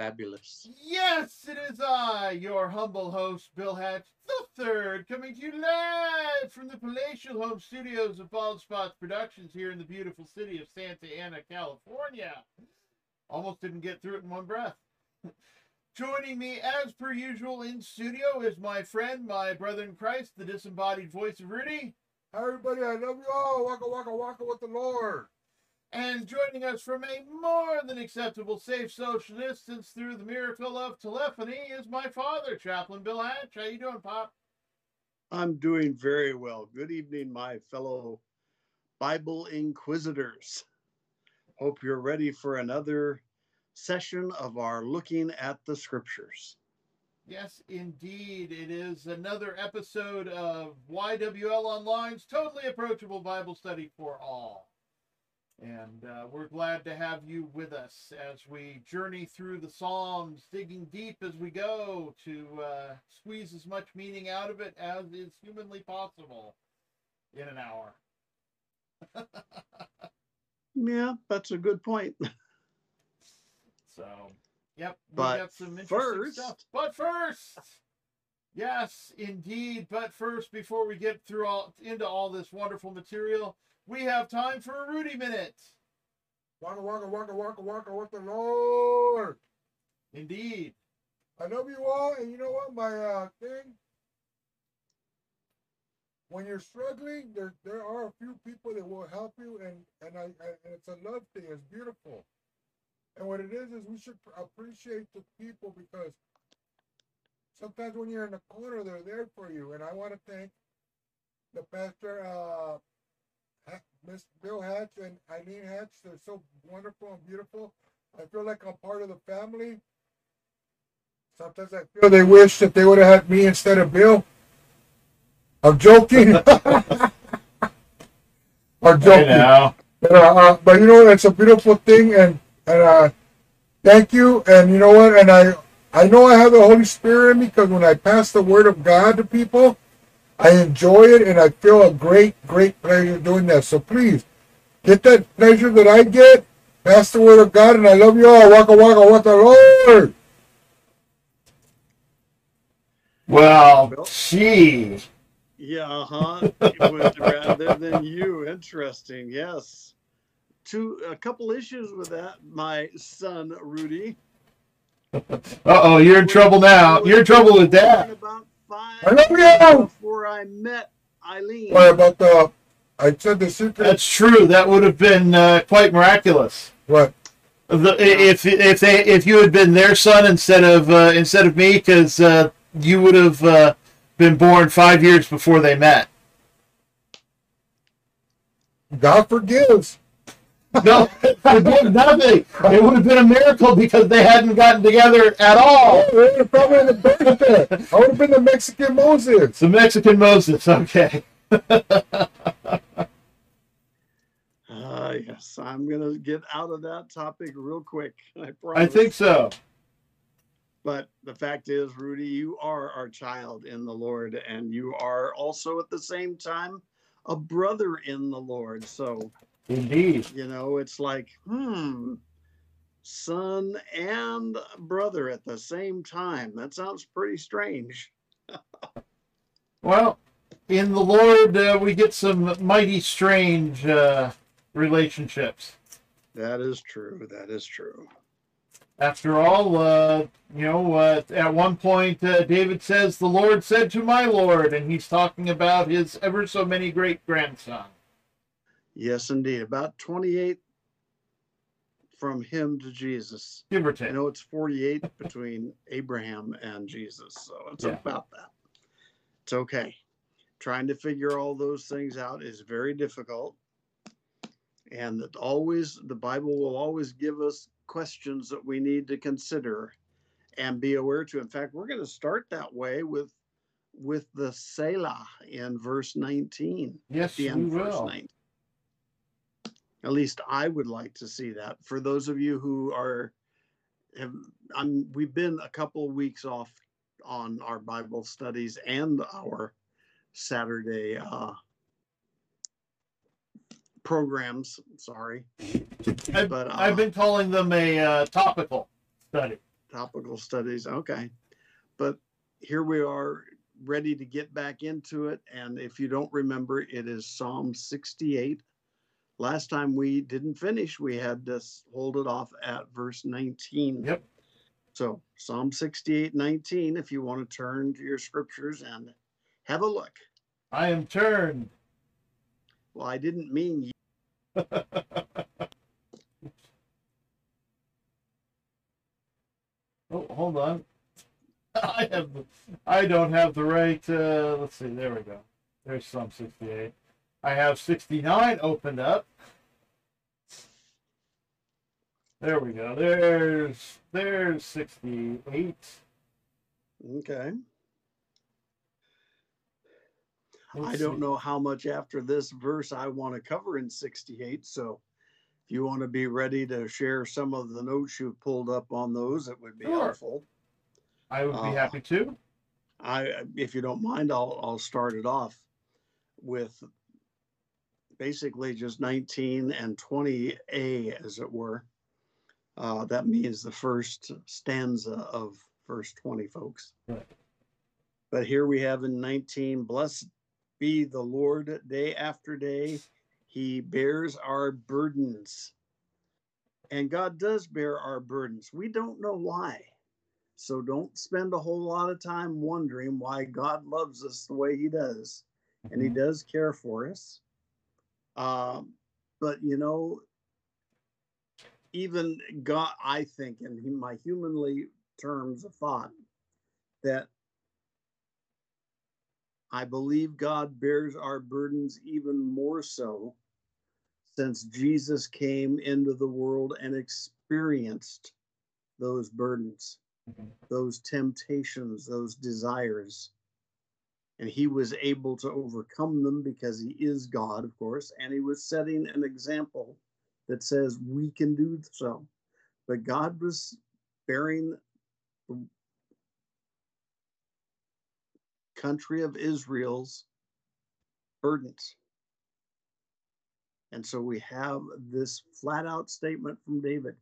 fabulous. Yes, it is I, your humble host, Bill Hatch the Third, coming to you live from the palatial home studios of Bald Spots Productions here in the beautiful city of Santa Ana, California. Almost didn't get through it in one breath. Joining me, as per usual, in studio is my friend, my brother in Christ, the disembodied voice of Rudy. Hi, everybody, I love you all. Waka, waka, waka with the Lord. And joining us from a more than acceptable safe social distance through the miracle of telephony is my father, Chaplain Bill Hatch. How you doing, Pop? I'm doing very well. Good evening, my fellow Bible Inquisitors. Hope you're ready for another session of our looking at the scriptures. Yes, indeed. It is another episode of YWL Online's Totally Approachable Bible Study for All. And uh, we're glad to have you with us as we journey through the Psalms, digging deep as we go to uh, squeeze as much meaning out of it as is humanly possible in an hour. yeah, that's a good point. so, yep, we but got some interesting first, stuff. But first, yes, indeed. But first, before we get through all into all this wonderful material, we have time for a Rudy Minute. Waka, waka, waka, waka, waka with the Lord. Indeed. I love you all, and you know what? My uh, thing, when you're struggling, there there are a few people that will help you, and and I, I and it's a love thing. It's beautiful, and what it is is we should appreciate the people because sometimes when you're in the corner, they're there for you. And I want to thank the pastor. Uh, Miss Bill Hatch and Eileen Hatch. They're so wonderful and beautiful. I feel like I'm part of the family. Sometimes I feel they wish that they would have had me instead of Bill. I'm joking. I'm joking. But, uh, uh, but you know, it's a beautiful thing, and and uh, thank you. And you know what? And I I know I have the Holy Spirit in me because when I pass the word of God to people, I enjoy it and I feel a great, great pleasure doing that. So please get that pleasure that I get. Pass the word of God and I love you all. Waka waka with the Lord. Well, gee. Yeah, huh? rather than you. Interesting. Yes. Two a couple issues with that, my son Rudy. Uh oh, you're in trouble now. You're in trouble with that. About five I love you. before I met Eileen. What about the? I said the secret. That's true. That would have been uh, quite miraculous. What? The, if if they if you had been their son instead of uh, instead of me, because uh, you would have uh, been born five years before they met. God forgives. No, forgive nothing. It would have been a miracle because they hadn't gotten together at all. They would have probably in the birthday. I would have been the Mexican Moses. The Mexican Moses. Okay. Ah, yes, I'm gonna get out of that topic real quick. I I think so. But the fact is, Rudy, you are our child in the Lord, and you are also at the same time a brother in the Lord. So, Indeed. you know, it's like, hmm, son and brother at the same time. That sounds pretty strange. Well, in the Lord, uh, we get some mighty strange uh, relationships. That is true. That is true. After all, uh, you know, uh, at one point, uh, David says, The Lord said to my Lord, and he's talking about his ever so many great grandson. Yes, indeed. About 28 from him to Jesus. Give or I take. know it's 48 between Abraham and Jesus, so it's Yeah. about that. It's okay. Trying to figure all those things out is very difficult. And that always, the Bible will always give us questions that we need to consider and be aware to. In fact, we're going to start that way with with the Selah in verse 19. Yes, we will. 19. At least I would like to see that. For those of you who are have I'm we've been a couple of weeks off on our Bible studies and our Saturday uh programs. Sorry. I've, But, uh, I've been calling them a uh, topical study. topical studies. Okay. But here we are ready to get back into it. And if you don't remember, it is Psalm 68. Last time we didn't finish, we had to hold it off at verse 19. Yep. So Psalm 68, 19, if you want to turn to your scriptures and have a look. I am turned. Well, I didn't mean you. Oh, hold on. I have, the, I don't have the right. Uh, let's see. There we go. There's Psalm 68. I have 69 opened up. There we go. There's there's 68. Okay. I Let's don't see. know how much after this verse I want to cover in 68. So if you want to be ready to share some of the notes you've pulled up on those, it would be Sure. helpful. I would be Uh, happy to. I, if you don't mind, I'll, I'll start it off with basically just 19 and 20a, as it were. Uh, that means the first stanza of verse 20, folks. Right. But here we have in 19, blessed be the Lord day after day. He bears our burdens. And God does bear our burdens. We don't know why. So don't spend a whole lot of time wondering why God loves us the way He does. And He Mhm. does care for us. Um, but you know, even God, I think, in my humanly terms of thought, that I believe God bears our burdens even more so since Jesus came into the world and experienced those burdens, Mhm. those temptations, those desires. And he was able to overcome them because he is God, of course, and he was setting an example that says we can do so. But God was bearing the country of Israel's burdens. And so we have this flat out statement from David.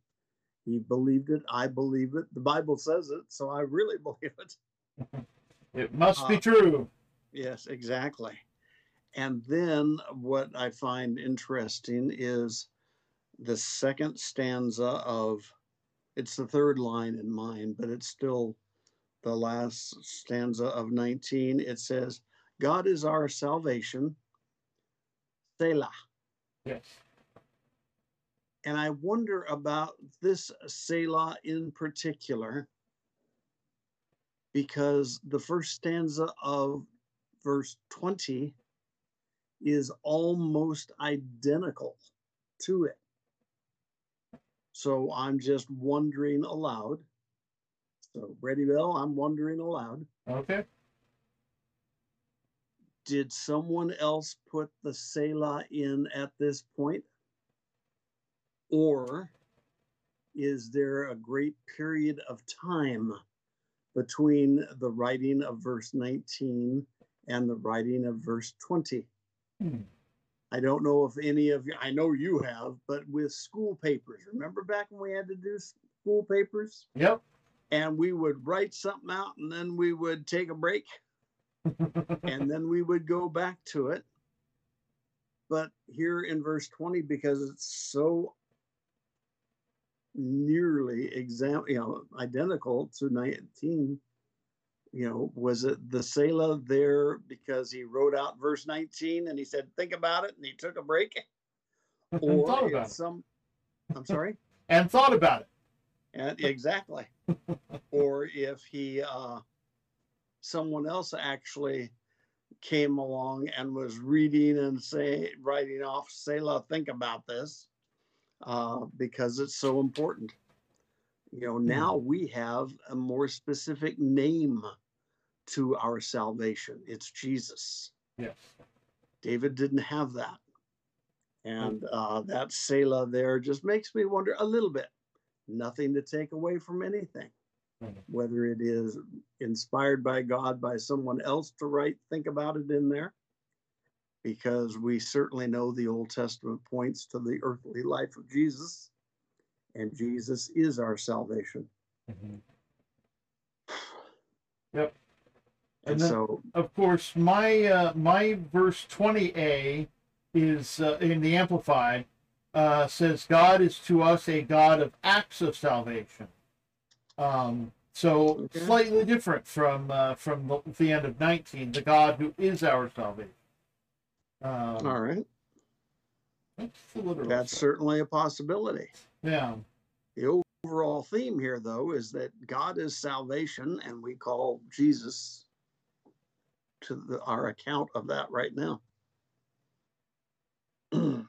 He believed it. I believe it. The Bible says it. So I really believe it. It must be uh, true. Yes, exactly. And then what I find interesting is the second stanza of it's the third line in mine, but it's still the last stanza of 19. It says, God is our salvation. Selah. Yes. And I wonder about this Selah in particular, because the first stanza of verse 20 is almost identical to it. So I'm just wondering aloud. So, Brady Bill? I'm wondering aloud. Okay. Did someone else put the Selah in at this point? Or is there a great period of time between the writing of verse 19 and the writing of verse 20? Hmm. I don't know if any of you, I know you have, but with school papers, remember back when we had to do school papers Yep. and we would write something out and then we would take a break and then we would go back to it. But here in verse 20, because it's so nearly exam, you know, identical to 19, you know, was it the Selah there because he wrote out verse 19 and he said, think about it and he took a break? and Or thought about it. some, I'm sorry? And thought about it. And exactly. or if he uh someone else actually came along and was reading and say writing off Selah, think about this, uh, because it's so important. You know, now we have a more specific name to our salvation. It's Jesus. Yes. David didn't have that. And uh, that Selah there just makes me wonder a little bit. Nothing to take away from anything, Mhm. whether it is inspired by God by someone else to write, think about it in there, because we certainly know the Old Testament points to the earthly life of Jesus, and Jesus is our salvation. Mhm. Yep. And, And then- so, of course, my uh, my verse twenty a is uh, in the Amplified uh, says God is to us a God of acts of salvation. Um, so Okay. slightly different from uh, from the, the end of nineteen, the God who is our salvation. Um, all right, That's that's certainly a possibility. Yeah. The overall theme here, though, is that God is salvation, and we call Jesus to the, our account of that right now.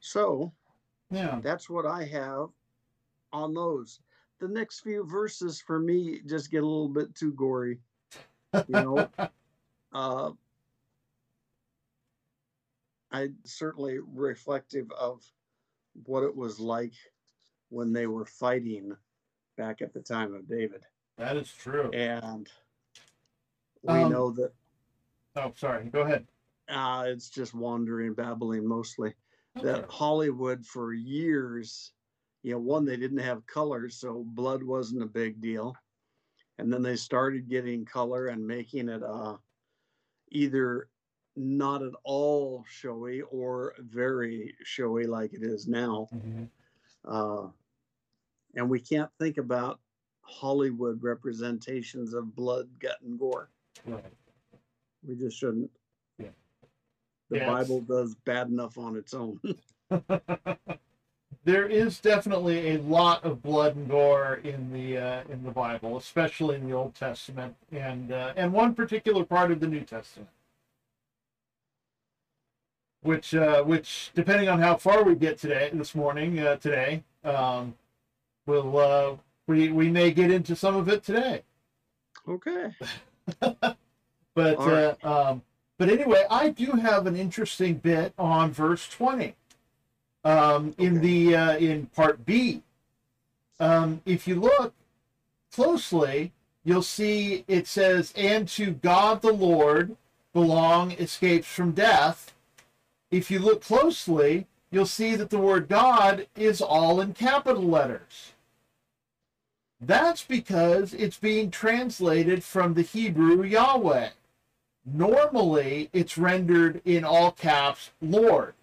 so Yeah. that's what I have on those. The next few verses for me just get a little bit too gory. You know, uh, I certainly reflective of what it was like when they were fighting back at the time of David. that is true. And we Um, know that Oh, sorry. Go ahead. uh, it's just wandering, babbling mostly. That Hollywood for years, you know, one, they didn't have color, so blood wasn't a big deal. And then they started getting color and making it uh, either not at all showy or very showy like it is now. Mhm. Uh, and we can't think about Hollywood representations of blood, gut, and gore. Right. We just shouldn't. Yeah. The it's- Bible does bad enough on its own. there is definitely a lot of blood and gore in the uh, in the Bible, especially in the Old Testament and uh, and one particular part of the New Testament, which uh, which depending on how far we get today this morning uh, today, um, will uh, we we may get into some of it today. okay. But right. uh, um, but anyway, I do have an interesting bit on verse twenty. Um, in the uh, in part B, um, if you look closely, you'll see it says, "And to God the Lord belong escapes from death." If you look closely, you'll see that the word God is all in capital letters. That's because it's being translated from the Hebrew Yahweh. Normally, it's rendered in all caps Lord.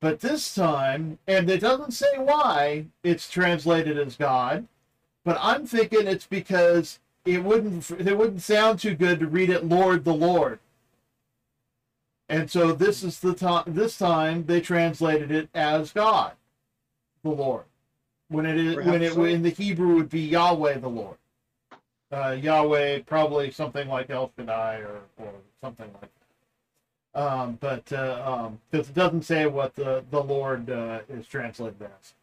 But this time, and it doesn't say why it's translated as God, but I'm thinking it's because it wouldn't it wouldn't sound too good to read it Lord the Lord. And so this is the time this time they translated it as God, the Lord. When it is when Perhaps it so. in the Hebrew would be Yahweh the Lord. Uh, Yahweh probably something like El Shaddai or, or something like that. Um, but because it doesn't say what the the Lord uh, is translated as.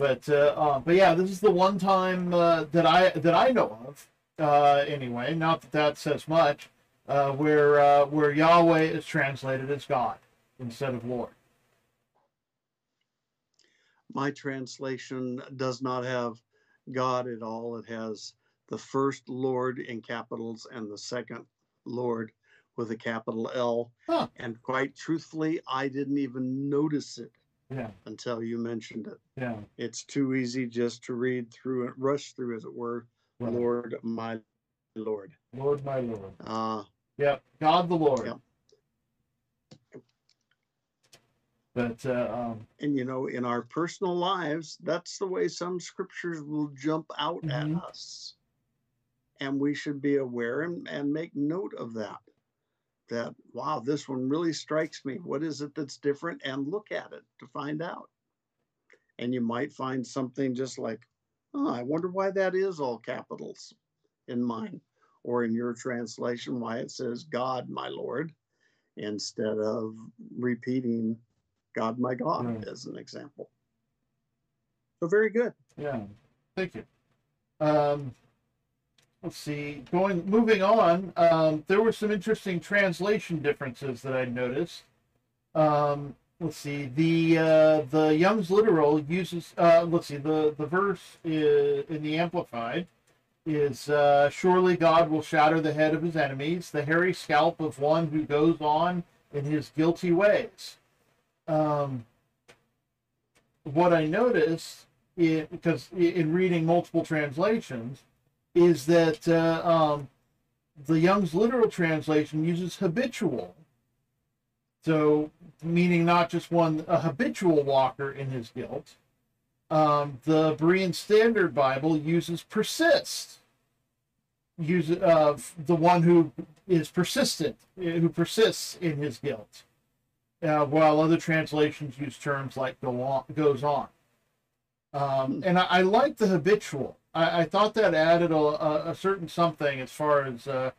But uh, uh, but yeah, this is the one time uh, that I that I know of uh, anyway. Not that that says much. Uh, where uh, where Yahweh is translated as God instead of Lord. My translation does not have God at all. It has the first Lord in capitals and the second Lord with a capital L. Huh. And quite truthfully, I didn't even notice it Yeah, until you mentioned it. yeah. It's too easy just to read through and rush through, as it were. Right. Lord, my Lord. Lord, my Lord. Uh, Yep, God the Lord. Yep. But uh, um, and you know, in our personal lives, that's the way some scriptures will jump out Mhm. at us. And we should be aware and, and make note of that. That, wow, this one really strikes me. What is it that's different? And look at it to find out. And you might find something just like, oh, I wonder why that is all capitals in mine. Or in your translation, why it says God, my Lord, instead of repeating God, my God, Right. as an example. So very good. yeah, thank you. Um, let's see. Going, moving on. Um, there were some interesting translation differences that I noticed. Um, let's see. The uh, the Young's literal uses. Uh, let's see. The the verse is, in the Amplified is uh, surely God will shatter the head of his enemies, the hairy scalp of one who goes on in his guilty ways. Um, what I noticed in, because in reading multiple translations, is that uh, um, the Young's literal translation uses habitual. So, meaning not just one, a habitual walker in his guilt. Um, the Berean Standard Bible uses persist. Use uh, the one who is persistent, who persists in his guilt, uh, while other translations use terms like go on, goes on. Um, and I, I like the habitual. I, I thought that added a, a, certain something as far as uh,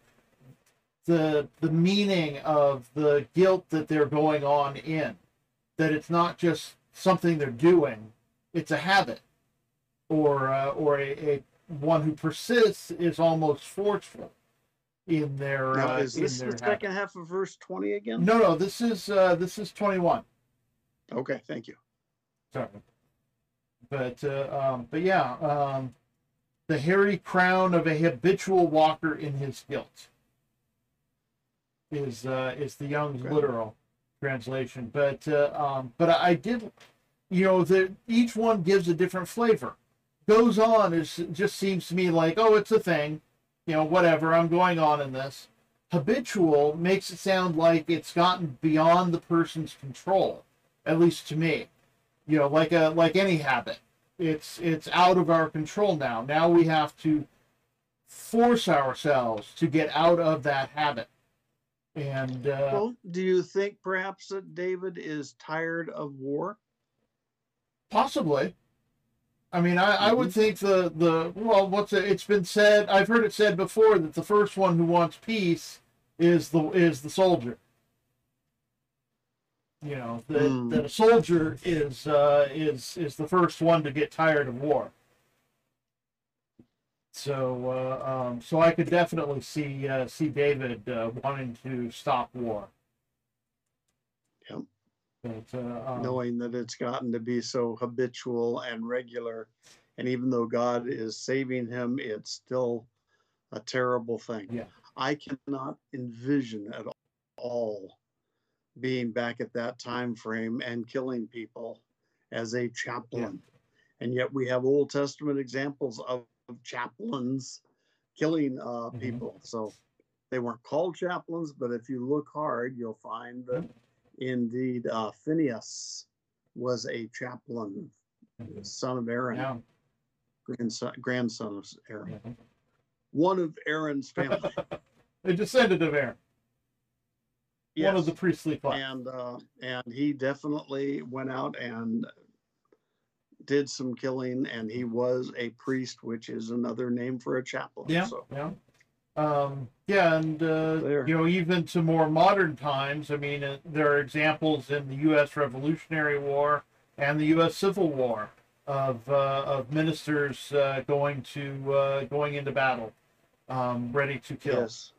the the meaning of the guilt that they're going on in. That it's not just something they're doing; it's a habit, or uh, or a, a one who persists is almost forceful in their. Now, uh, is this the their second half of verse 20 again? No, no. This is uh, this is twenty one. Okay, thank you. Sorry. But uh, um, but yeah, um, the hairy crown of a habitual walker in his guilt is uh, is the Young's Okay. literal translation. But uh, um, but I, I did, you know, the each one gives a different flavor. Goes on is just seems to me like oh it's a thing, you know whatever I'm going on in this. Habitual makes it sound like it's gotten beyond the person's control, at least to me you know like a like any habit it's it's out of our control now now we have to force ourselves to get out of that habit and uh, Well, do you think perhaps that David is tired of war? possibly i mean i, I would think the the well what's it it's been said i've heard it said before that the first one who wants peace is the is the soldier you know that, Hmm. that a soldier is uh is is the first one to get tired of war so uh um so i could definitely see uh see david uh, wanting to stop war. But uh um, knowing that it's gotten to be so habitual and regular. And even though God is saving him, it's still a terrible thing. Yeah. I cannot envision at all being back at that time frame and killing people as a chaplain. And yet we have Old Testament examples of of chaplains killing uh, Mhm. people. So they weren't called chaplains, but if you look hard, you'll find that indeed uh, Phineas was a chaplain, son of Aaron, yeah, grandson, grandson of Aaron, yeah. one of Aaron's family. a descendant of aaron one of Yes. the priestly class and uh, and he definitely went out and did some killing, and he was a priest, which is another name for a chaplain. Yeah, So yeah, um, yeah, and uh, you know, even to more modern times. I mean, uh, there are examples in the U.S. Revolutionary War and the U.S. Civil War of uh, of ministers uh, going to uh, going into battle, um, ready to kill. yes,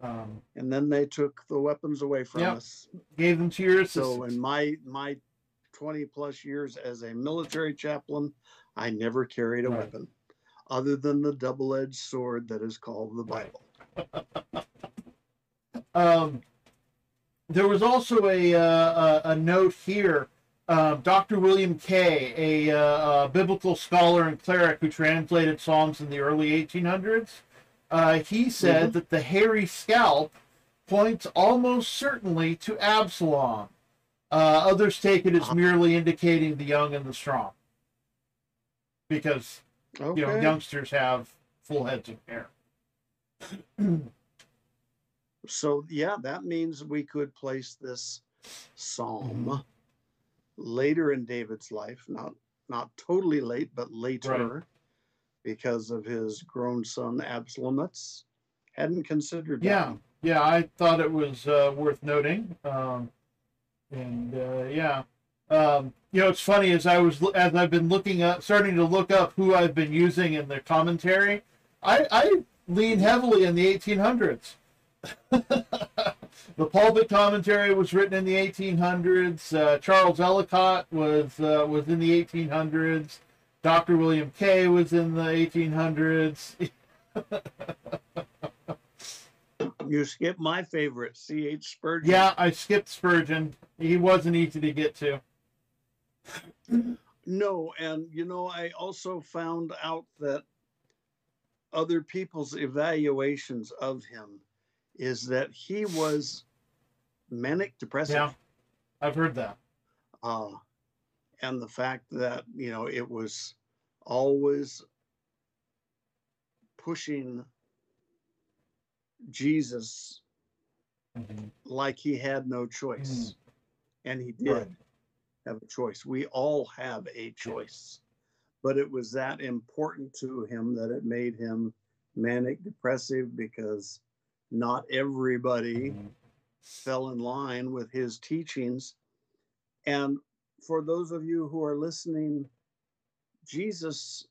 Um, and then they took the weapons away from Yep. us. gave them to your So in my my 20 plus years as a military chaplain, I never carried a Right. weapon other than the double-edged sword that is called the Bible. Um, there was also a, uh, a, a note here. Uh, Dr. William Kay, a, uh, a biblical scholar and cleric who translated Psalms in the early 1800s, uh, he said that the hairy scalp points almost certainly to Absalom. Uh, others take it as merely indicating the young and the strong, because Okay. you know youngsters have full heads of hair. So yeah, that means we could place this psalm Mhm. later in David's life, not not totally late, but later, because of his grown son Absalom. That's hadn't considered that. Yeah, yeah, I thought it was uh, worth noting. Um, and uh, yeah, um, you know, it's funny as I was as I've been looking up, starting to look up who I've been using in the commentary. I, I lean heavily in the 1800s. the pulpit commentary was written in the 1800s. Uh, Charles Ellicott was uh, was in the 1800s. Dr. William Kay was in the 1800s. You skip my favorite, C.H. Spurgeon. Yeah, I skipped Spurgeon. He wasn't easy to get to. No, and you know, I also found out that other people's evaluations of him is that he was manic depressive. Yeah, I've heard that. Uh, and the fact that, you know, it was always pushing Jesus Mhm. like he had no choice. And he did Right. Have a choice. We all have a choice. But it was that important to him that it made him manic depressive because not everybody fell in line with his teachings. And for those of you who are listening, Jesus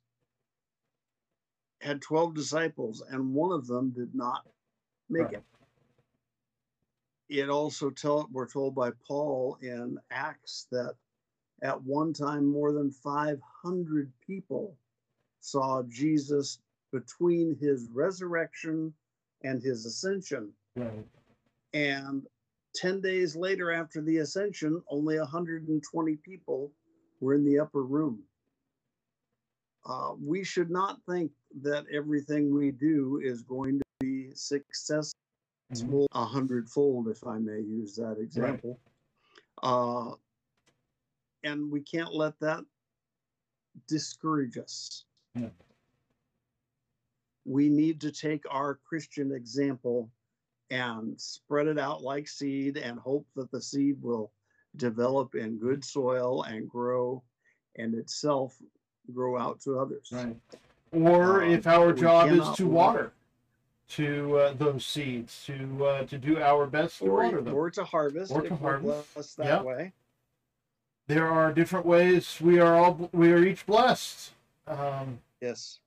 had 12 disciples, and one of them did not make it. It also tell we're told by Paul in Acts that at one time more than 500 people saw Jesus between his resurrection and his ascension. Right. And 10 days later, after the ascension, only 120 people were in the upper room. Uh, we should not think that everything we do is going to be successful Mhm. a hundredfold, if I may use that example. Uh, and we can't let that discourage us. Yeah. We need to take our Christian example and spread it out like seed and hope that the seed will develop in good soil and grow and itself grow out to others. Right. Or Um, if our job is to water to uh, those seeds, to uh, to do our best to Or, water them. or to harvest, Or to harvest. that Yeah. way. There are different ways. We are all we are each blessed. Um, Yes.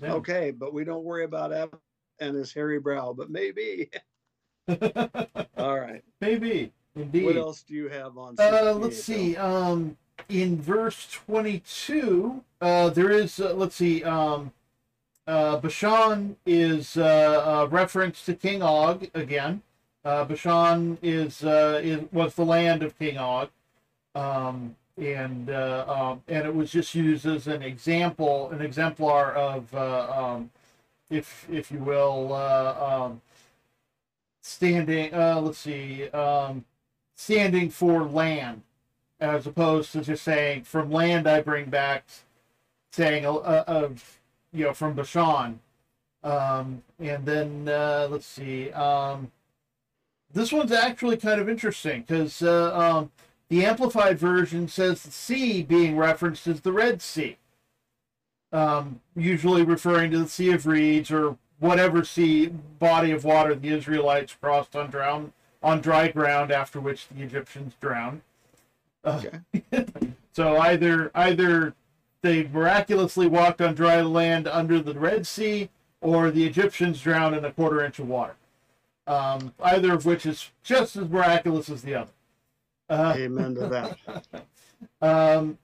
yeah. Okay, but we don't worry about Evan and his hairy brow, but maybe. All right. Maybe indeed. What else do you have on? Uh, let's see. Um, in verse 22, uh, there is, uh, let's see, um, uh, Bashan is uh, a reference to King Og again. Uh, Bashan is, uh, is was the land of King Og, um, and uh, um, and it was just used as an example, an exemplar of, uh, um, if if you will, uh, um, standing. Uh, let's see. Um, standing for land as opposed to just saying from land I bring back saying of you know from Bashan um, and then let's see um, this one's actually kind of interesting because uh, um, the amplified version says the sea being referenced as the Red Sea um, usually referring to the Sea of Reeds or whatever sea body of water the Israelites crossed on drown on dry ground after which the Egyptians drowned. Uh, so either either they miraculously walked on dry land under the Red Sea, or the Egyptians drowned in a quarter inch of water. Um, either of which is just as miraculous as the other. Uh, Amen to that. um,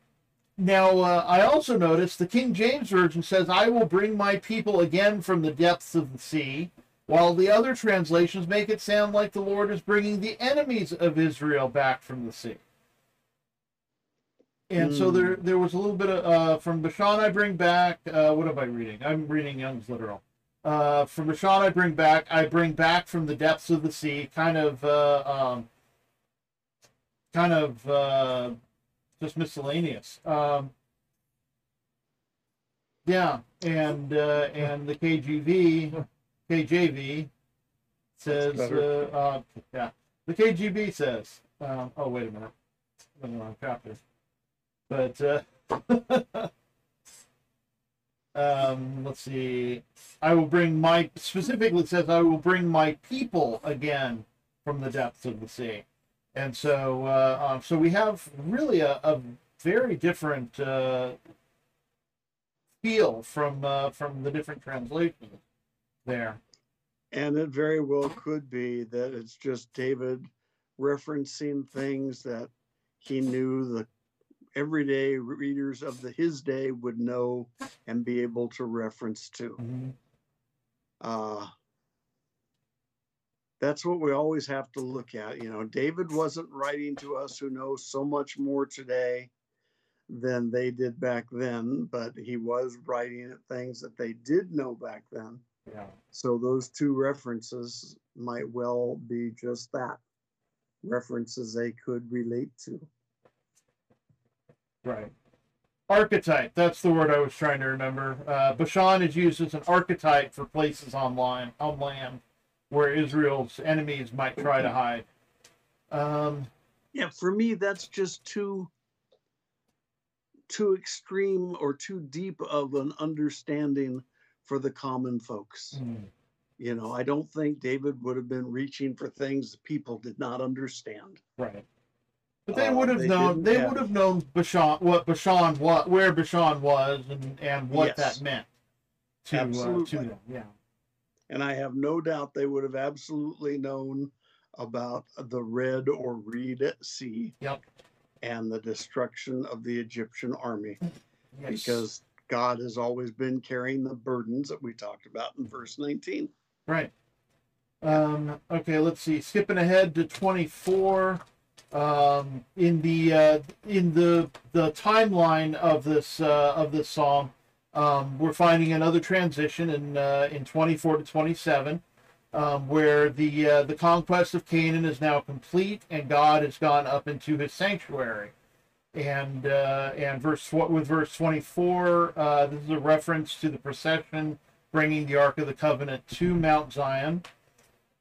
now, uh, I also noticed the King James Version says, I will bring my people again from the depths of the sea, while the other translations make it sound like the Lord is bringing the enemies of Israel back from the sea. And so Hmm. there, there was a little bit of uh, from Bashan I bring back. Uh, what am I reading? I'm reading Young's literal. Uh, from Bashan I bring back. I bring back from the depths of the sea. Kind of, uh, um, kind of uh, just miscellaneous. Um, yeah, and uh, and the KGV, KJV says, uh, uh, yeah, the KGB says. Um, oh wait a minute, I'm in the wrong chapter. But uh, um, let's see. I will bring my specifically says I will bring my people again from the depths of the sea, and so uh, um, so we have really a, a very different uh, feel from uh, from the different translations there. And it very well could be that it's just David referencing things that he knew the everyday readers of the his day would know and be able to reference to. Uh, that's what we always have to look at. You know, David wasn't writing to us who know so much more today than they did back then, but he was writing at things that they did know back then. Yeah. So those two references might well be just that references they could relate to. Right. Archetype. That's the word I was trying to remember. Uh, Bashan is used as an archetype for places on, line, on land where Israel's enemies might try to hide. Um, Yeah, for me, that's just too too extreme or too deep of an understanding for the common folks. hmm, You know, I don't think David would have been reaching for things people did not understand. right. But they Uh, would have known. They have- would have known Bashan, what Bashan, what where Bashan was, and and what Yes. that meant to uh, to them. Yeah. And I have no doubt they would have absolutely known about the Red or Reed Sea Yep. and the destruction of the Egyptian army Yes. because God has always been carrying the burdens that we talked about in verse 19. Right. Um, okay, let's see. Skipping ahead to 24. Um, in the uh, in the the timeline of this uh, of this psalm, um, we're finding another transition in uh, in 24 to 27, um, where the uh, the conquest of Canaan is now complete and God has gone up into His sanctuary. And uh, and verse with verse 24, uh, this is a reference to the procession bringing the Ark of the Covenant to Mount Zion.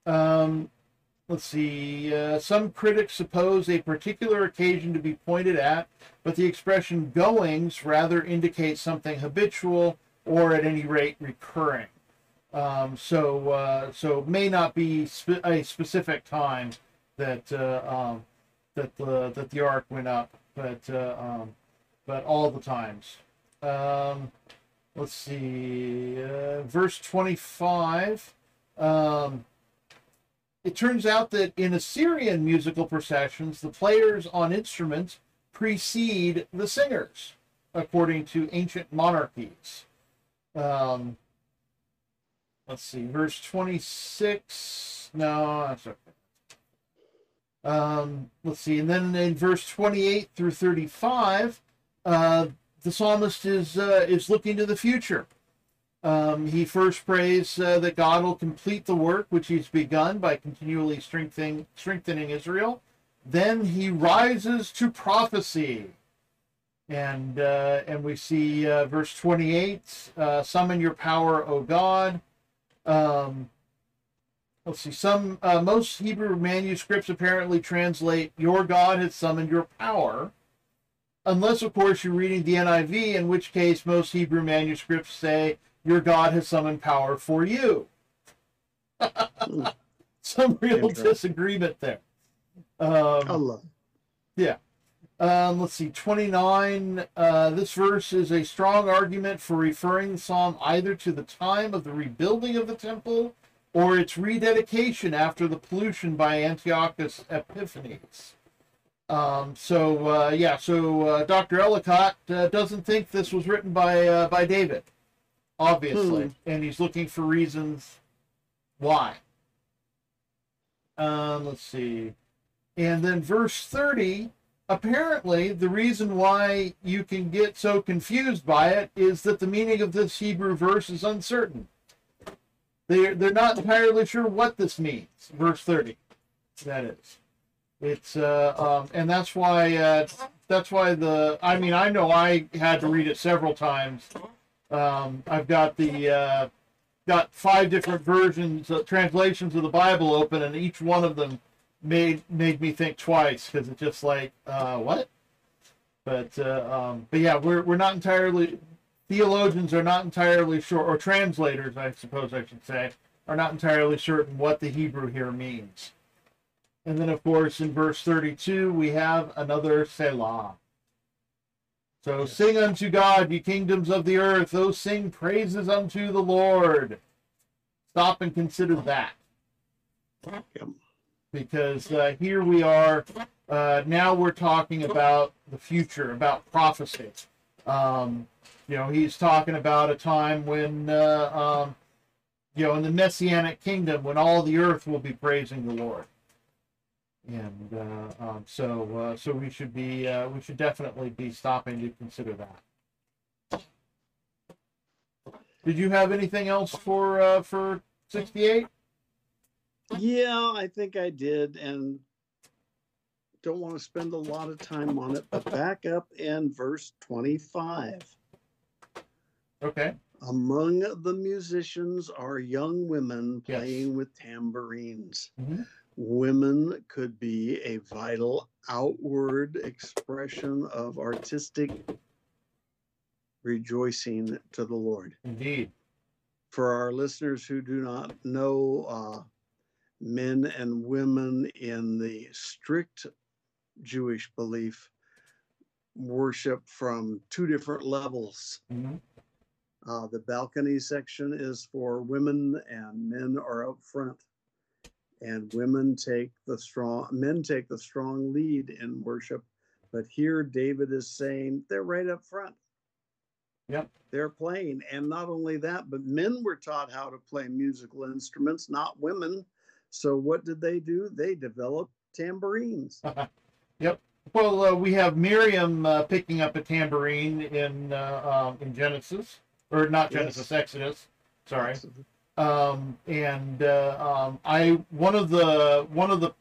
Um, let's see. Uh, some critics suppose a particular occasion to be pointed at, but the expression goings rather indicates something habitual or at any rate recurring. Um, so, uh, so may not be spe- a specific time that uh, um, that the that the ark went up, but uh, um, but all the times. Um, let's see, uh, verse twenty-five. Um, it turns out that in Assyrian musical processions, the players on instruments precede the singers, according to ancient monarchies. Um, let's see, verse 26. No, that's okay. Um, let's see, and then in verse 28 through 35, uh, the psalmist is uh, is looking to the future. Um, he first prays uh, that God will complete the work which he's begun by continually strengthening strengthening Israel. Then he rises to prophecy, and uh, and we see uh, verse 28: uh, "Summon your power, O God." Um, let's see. Some uh, most Hebrew manuscripts apparently translate "Your God has summoned your power." Unless, of course, you're reading the NIV, in which case most Hebrew manuscripts say your God has summoned power for you. Some real disagreement there. Um, Allah. um, let's see, 29. Uh, this verse is a strong argument for referring the psalm either to the time of the rebuilding of the temple or its rededication after the pollution by Antiochus Epiphanes. Um, so, uh, yeah, so uh, Dr. Ellicott uh, doesn't think this was written by, uh, by David, obviously, and he's looking for reasons why. Um, let's see. And then verse 30 apparently the reason why you can get so confused by it is that the meaning of this Hebrew verse is uncertain. They're, they're not entirely sure what this means. Verse 30, that is. It's uh, um, and that's why uh, that's why the I mean I know I had to read it several times. Um, I've got the uh, got five different versions uh, translations of the Bible open, and each one of them made made me think twice because it's just like uh, what? But uh, um, but yeah we're, we're not entirely theologians are not entirely sure or translators i suppose i should say are not entirely certain what the hebrew here means. And then of course in verse 32 we have another selah so sing unto god ye kingdoms of the earth oh sing praises unto the lord stop and consider that because uh, here we are. Uh, now we're talking about the future, about prophecy. Um, you know, he's talking about a time when uh, um, you know, in the messianic kingdom when all the earth will be praising the Lord. And uh, um, so, uh, so we should be, uh, we should definitely be stopping to consider that. Did you have anything else for uh, for sixty eight? Yeah, I think I did, and don't want to spend a lot of time on it. But back up in verse twenty-five. Okay. Among the musicians are young women Yes. playing with tambourines. Mhm. Women could be a vital outward expression of artistic rejoicing to the Lord. Indeed. For our listeners who do not know, uh, men and women in the strict Jewish belief worship from two different levels. hmm Uh, the balcony section is for women, and men are up front. And women take the strong, men take the strong lead in worship. But here, David is saying they're right up front. Yep. They're playing. And not only that, but men were taught how to play musical instruments, not women. So what did they do? They developed tambourines. Yep. Well, uh, we have Miriam uh, picking up a tambourine in uh, um, in Genesis, or not Yes. Genesis, Exodus. Sorry. Um, and uh, um, I one of the one of the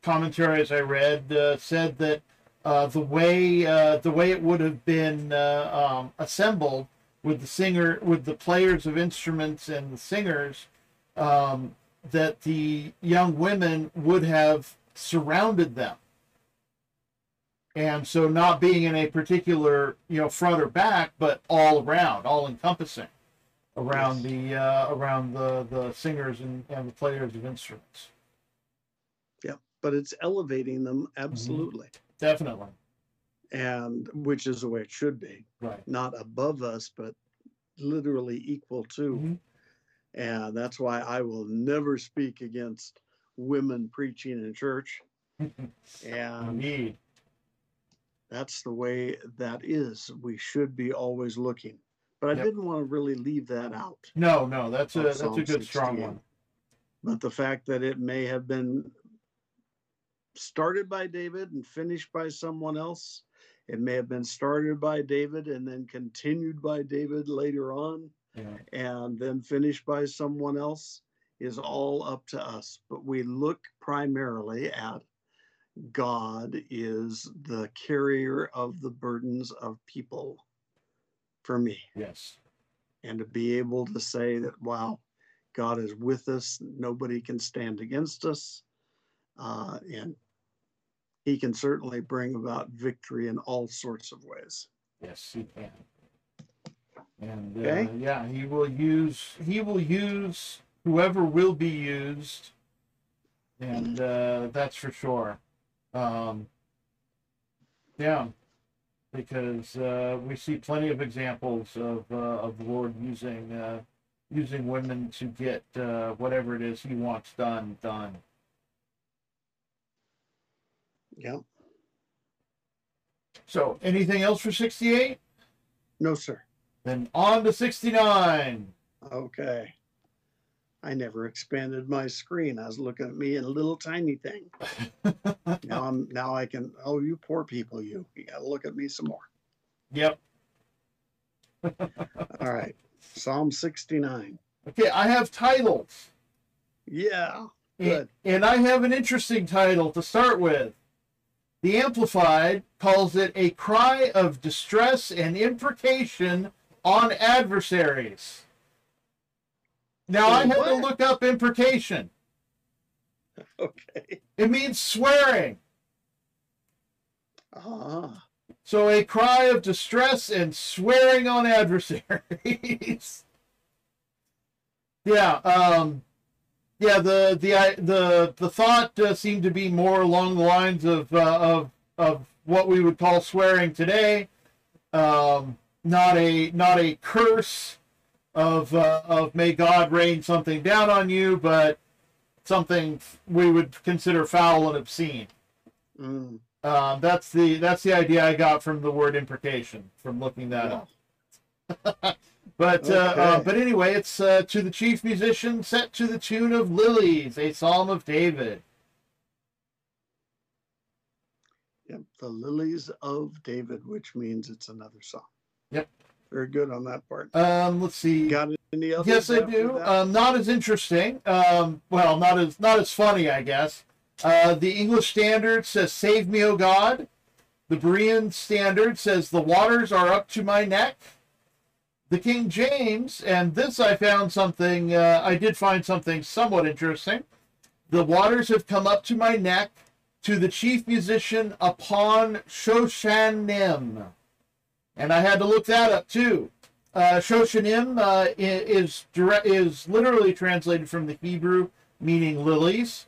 commentaries I read uh, said that uh, the way uh, the way it would have been uh, um, assembled with the singer with the players of instruments and the singers um, that the young women would have surrounded them. And so not being in a particular you know front or back but all around all encompassing around the uh, around the the singers and, and the players of instruments Yeah, But it's elevating them absolutely. definitely And which is the way it should be. right not above us, but literally equal to. Mhm. And that's why I will never speak against women preaching in church. And indeed that's the way that is. We should be always looking. But I Yep. didn't want to really leave that out. no no that's a that's a Psalm good strong one But the fact that it may have been started by David and finished by someone else, it may have been started by David and then continued by David later on. yeah. and then finished by someone else is all up to us. But we look primarily at God is the carrier of the burdens of people for me. yes And to be able to say that, wow, God is with us, nobody can stand against us. Uh, and he can certainly bring about victory in all sorts of ways. yes he can and uh, Okay. yeah he will use he will use whoever will be used and uh, that's for sure um, yeah because uh, we see plenty of examples of uh, of the Lord using uh, using women to get uh, whatever it is He wants done done. Yeah. So, anything else for sixty eight? No, sir. Then on to sixty nine. Okay. I never expanded my screen. I was looking at me in a little tiny thing. now I'm now I can oh you poor people you. You gotta look at me some more. Yep. All right. Psalm 69. Okay, I have titles. Yeah. And, Good. and I have an interesting title to start with. The Amplified calls it a cry of distress and imprecation on adversaries. Now, I had to look up imprecation. Okay. It means swearing. Ah. So, a cry of distress and swearing on adversaries. yeah, um, yeah. The the the the thought uh, seemed to be more along the lines of uh, of of what we would call swearing today. Um, not a not a curse of uh, of may God rain something down on you, but something we would consider foul and obscene. Mm. Um, that's the that's the idea I got from the word imprecation from looking that Yeah. up. But uh, uh, but anyway, it's uh, to the chief musician, set to the tune of "Lilies," a psalm of David. Yep, the lilies of David, which means it's another song. Yep. Very good on that part. Um, let's see. Got any others? Yes, I do. Um, not as interesting. Um, well, not as not as funny, I guess. Uh, the English Standard says, "Save me, O God." The Berean Standard says, "The waters are up to my neck." The King James, and this I found something. Uh, I did find something somewhat interesting. The waters have come up to my neck. To the chief musician upon Shoshanim, and I had to look that up too. Uh, Shoshanim uh, is direct, is literally translated from the Hebrew, meaning lilies.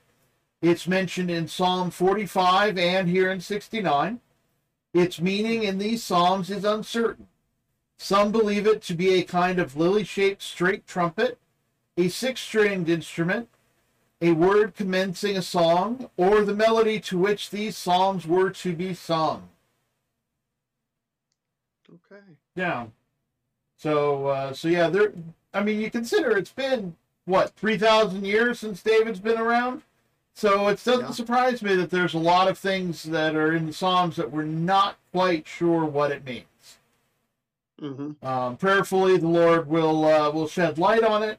It's mentioned in Psalm 45 and here in 69. Its meaning in these psalms is uncertain. Some believe it to be a kind of lily-shaped straight trumpet, a six-stringed instrument, a word commencing a song, or the melody to which these psalms were to be sung. Okay. Yeah. So uh, so yeah, there. I mean, you consider it's been what three thousand years since David's been around. So it doesn't Yeah. surprise me that there's a lot of things that are in the Psalms that we're not quite sure what it means. Mm-hmm. Um, prayerfully, the Lord will uh, will shed light on it.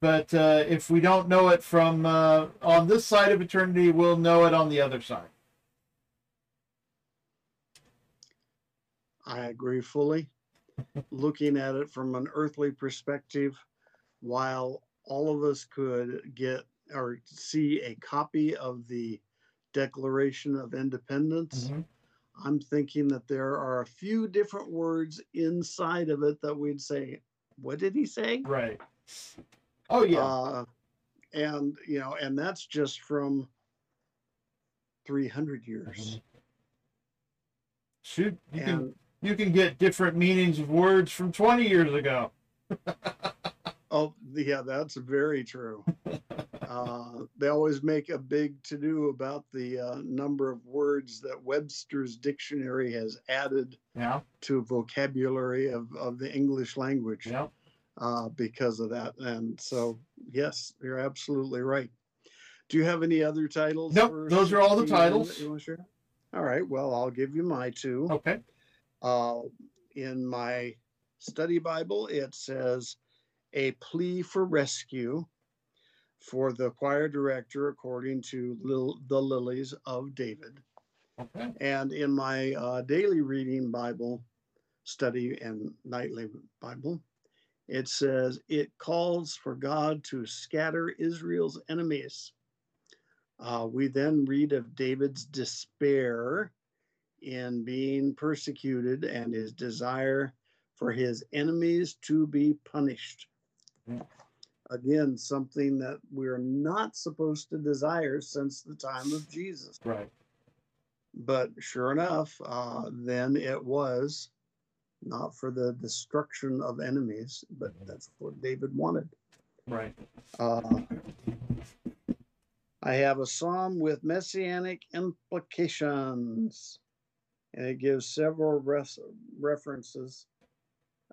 But uh, if we don't know it from uh, on this side of eternity, we'll know it on the other side. I agree fully. Looking at it from an earthly perspective, while all of us could get or see a copy of the Declaration of Independence, I'm thinking that there are a few different words inside of it that we'd say, what did he say? Right. Oh yeah. Uh, and, you know, and that's just from 300 years. Mhm. Shoot, you can And, you can get different meanings of words from 20 years ago. oh, yeah, that's very true. Uh, they always make a big to do about the uh, number of words that Webster's dictionary has added Yeah. to vocabulary of, of the English language. Yeah. uh, because of that. And so, yes, you're absolutely right. Do you have any other titles? Nope, those are all the titles. you wanna share? All right. Well, I'll give you my two. Okay. Uh, in my study Bible, it says a plea for rescue for the choir director, according to Lil, the Lilies of David. Okay. And in my uh, daily reading Bible study and nightly Bible, it says it calls for God to scatter Israel's enemies. Uh, we then read of David's despair in being persecuted and his desire for his enemies to be punished. Again, something that we're not supposed to desire since the time of Jesus. Right. But sure enough, uh, then it was not for the destruction of enemies, but that's what David wanted. Right. Uh, I have a psalm with messianic implications, and it gives several res- references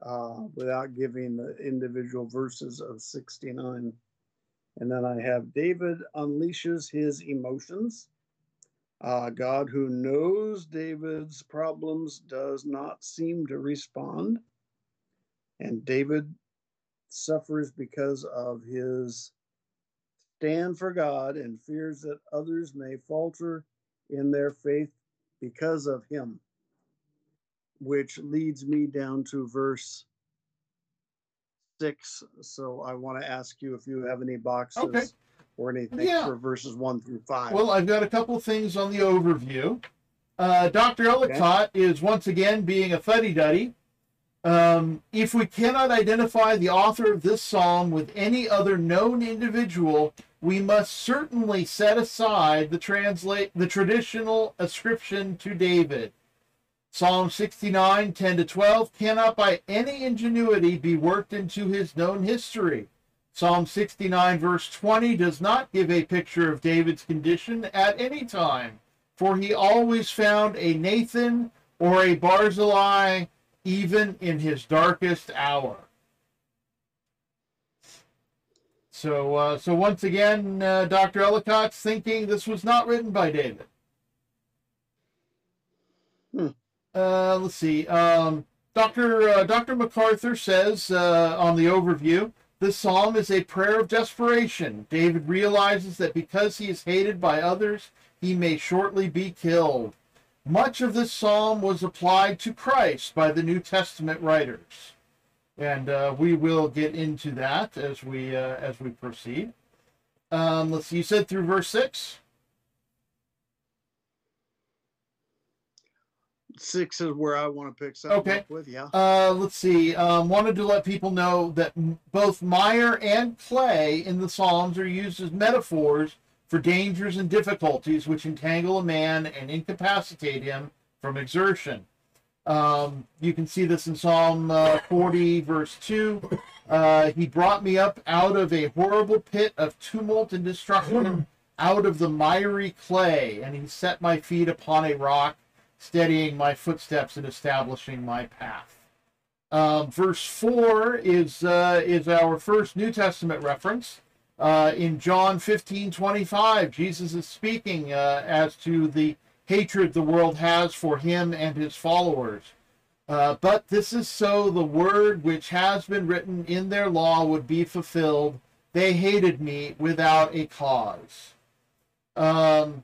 uh, without giving the individual verses of 69. And then I have David unleashes his emotions. Uh, God, who knows David's problems, does not seem to respond. And David suffers because of his stand for God and fears that others may falter in their faith because of him. Which leads me down to verse six. So I want to ask you if you have any boxes Okay. or anything Yeah. for verses one through five. Well, I've got a couple things on the overview. Uh, Dr. Ellicott is once again being a fuddy duddy. Um, if we cannot identify the author of this psalm with any other known individual, we must certainly set aside the translate the traditional ascription to David. Psalm 69, 10 to 12 cannot by any ingenuity be worked into his known history. Psalm 69, verse 20, does not give a picture of David's condition at any time, for he always found a Nathan or a Barzillai even in his darkest hour. So, uh, so once again, uh, Dr. Ellicott's thinking this was not written by David. Hmm. Uh, let's see. Um, Dr. Uh, Dr. MacArthur says uh, on the overview, this psalm is a prayer of desperation. David realizes that because he is hated by others, he may shortly be killed. Much of this psalm was applied to Christ by the New Testament writers, and uh, we will get into that as we uh, as we proceed. Um, let's see. You said through verse six. Six is where I want to pick something Okay. up with. Yeah. Uh, let's see. Um, wanted to let people know that m- both mire and clay in the Psalms are used as metaphors for dangers and difficulties which entangle a man and incapacitate him from exertion. Um, you can see this in Psalm uh, 40, verse 2. Uh, he brought me up out of a horrible pit of tumult and destruction, out of the miry clay, and he set my feet upon a rock steadying my footsteps and establishing my path. Um, verse four is uh, is our first New Testament reference. Uh, in John 15, 25, Jesus is speaking uh, as to the hatred the world has for him and his followers. Uh, but this is so the word which has been written in their law would be fulfilled. They hated me without a cause. Um,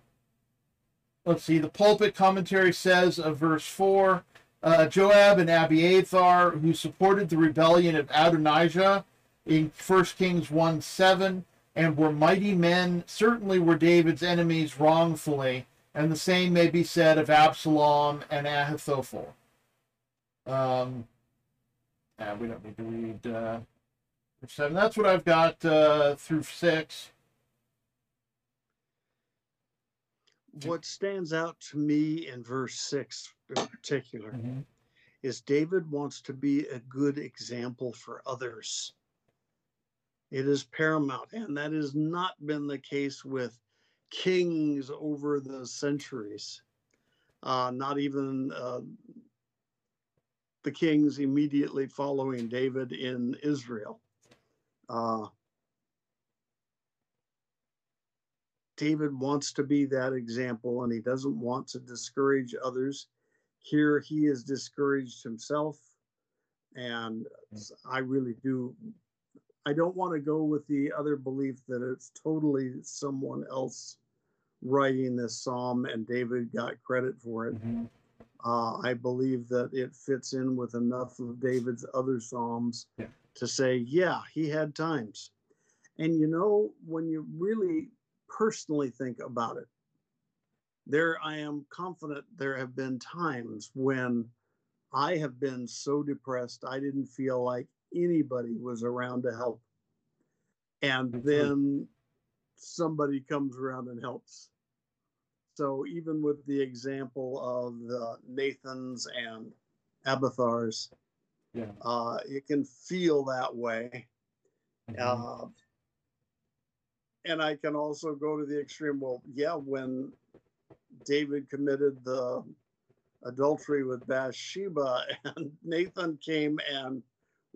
let's see, the pulpit commentary says of verse 4 uh, Joab and Abiathar, who supported the rebellion of Adonijah in 1 Kings 1 7, and were mighty men, certainly were David's enemies wrongfully, and the same may be said of Absalom and Ahithophel. Um, uh, we don't need to read uh, 7. That's what I've got uh, through 6. What stands out to me in verse six in particular is David wants to be a good example for others. It is paramount, and that has not been the case with kings over the centuries. Uh, not even uh, the kings immediately following David in Israel. Uh, David wants to be that example, and he doesn't want to discourage others here he is discouraged himself and i really do i don't want to go with the other belief that it's totally someone else writing this psalm and david got credit for it. Uh, i believe that it fits in with enough of david's other psalms Yeah. to say yeah he had times. And you know when you really personally think about it there I am confident there have been times when I have been so depressed I didn't feel like anybody was around to help. And Mhm. then somebody comes around and helps. So even with the example of the Nathans and Abathars, Yeah. uh, it can feel that way. Mhm. Uh, and I can also go to the extreme. Well, yeah, when David committed the adultery with Bathsheba, and Nathan came and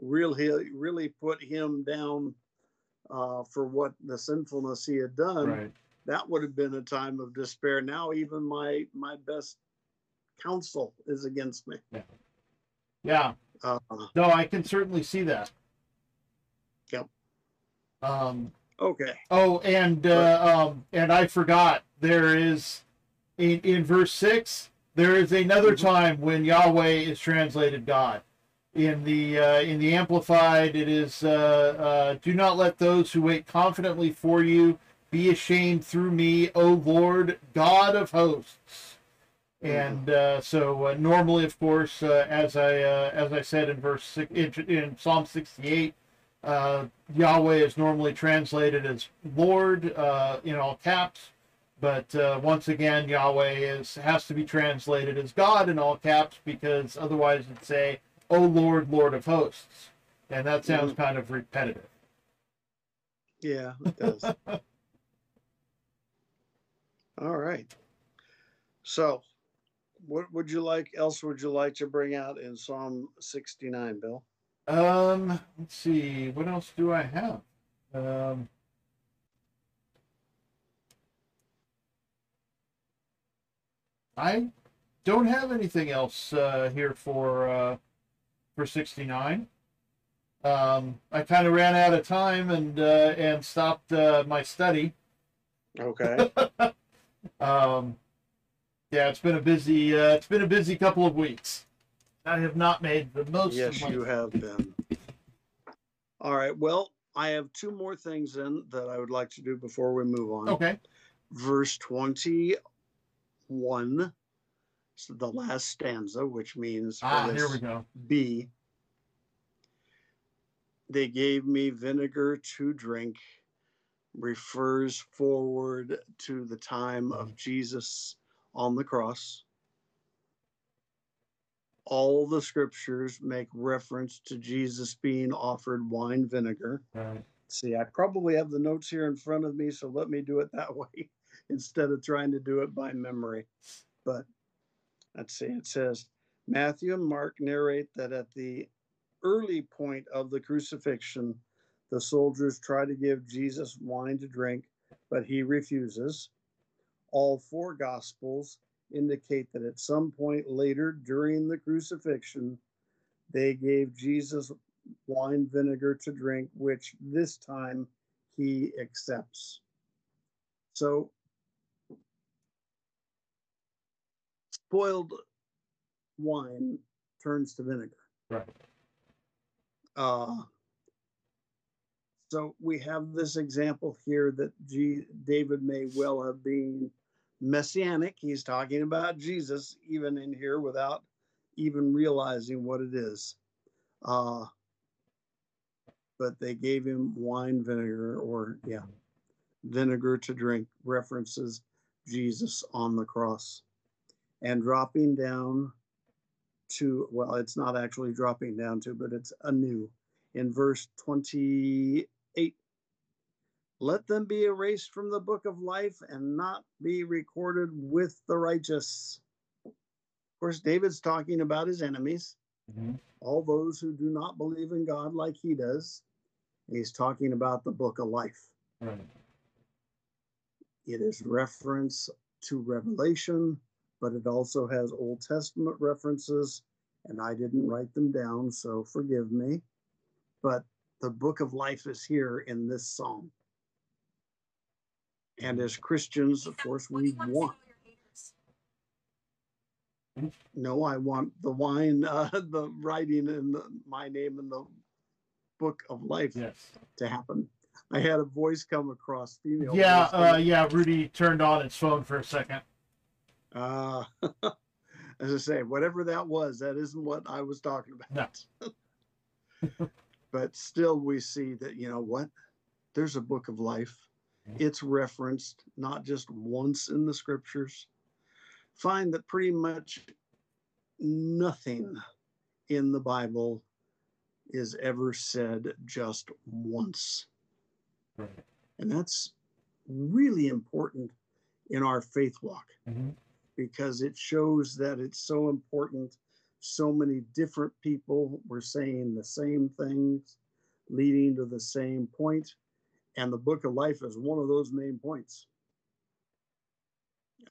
really, really put him down uh, for what the sinfulness he had done. right. That would have been a time of despair. Now, even my my best counsel is against me. Yeah. Uh, No, I can certainly see that. Yep. Um, okay. oh, and uh, um, and I forgot there is in in verse six there is another Mhm. time when Yahweh is translated God. In the uh, in the Amplified, it is uh, uh, do not let those who wait confidently for you be ashamed through me, O Lord God of hosts. And uh, so uh, normally, of course, uh, as I uh, as I said in verse six, in, in Psalm sixty eight, uh, Yahweh is normally translated as Lord uh, in all caps, but uh, once again, Yahweh is has to be translated as God in all caps because otherwise it'd say, "O Lord, Lord of hosts," and that sounds kind of repetitive. Yeah, it does. All right. So, what would you like else would you like to bring out in Psalm 69, Bill? Um, let's see, what else do I have? Um, I don't have anything else uh, here for uh, for 69. Um, I kind of ran out of time and uh, and stopped uh, my study. Okay. Um, yeah, it's been a busy uh, it's been a busy couple of weeks. I have not made the most. yes, of my... you have been. All right. Well, I have two more things then that I would like to do before we move on. Okay. Verse 21, so the last stanza, which means Ah, here we go. B. They gave me vinegar to drink, refers forward to the time of Jesus on the cross. All the scriptures make reference to Jesus being offered wine vinegar. Right. See, I probably have the notes here in front of me, so let me do it that way instead of trying to do it by memory. But let's see, it says Matthew and Mark narrate that at the early point of the crucifixion, the soldiers try to give Jesus wine to drink, but he refuses. All four gospels indicate that at some point later during the crucifixion, they gave Jesus wine vinegar to drink, which this time he accepts. So, spoiled wine turns to vinegar. Right. Uh, so we have this example here that G- David may well have been messianic. He's talking about Jesus even in here without even realizing what it is. Uh, but they gave him wine vinegar or, yeah, vinegar to drink, references Jesus on the cross. And dropping down to, well, it's not actually dropping down to, but it's anew in verse 28 let them be erased from the book of life and not be recorded with the righteous. Of course, David's talking about his enemies, Mhm. all those who do not believe in God like he does. He's talking about the book of life. Right. It is reference to Revelation, but it also has Old Testament references, and I didn't write them down, so forgive me. But the book of life is here in this psalm. And as Christians, of course, we want. No, I want the wine, uh, the writing in the, my name in the book of life Yes. to happen. I had a voice come across, female. Yeah. Uh, yeah. Rudy turned on its phone for a second. Uh, as I say, whatever that was, that isn't what I was talking about. but still, we see that, you know what? There's a book of life. It's referenced not just once in the scriptures. Find that pretty much nothing in the Bible is ever said just once. Right. And that's really important in our faith walk hmm because it shows that it's so important. So many different people were saying the same things, leading to the same point, and the book of life is one of those main points.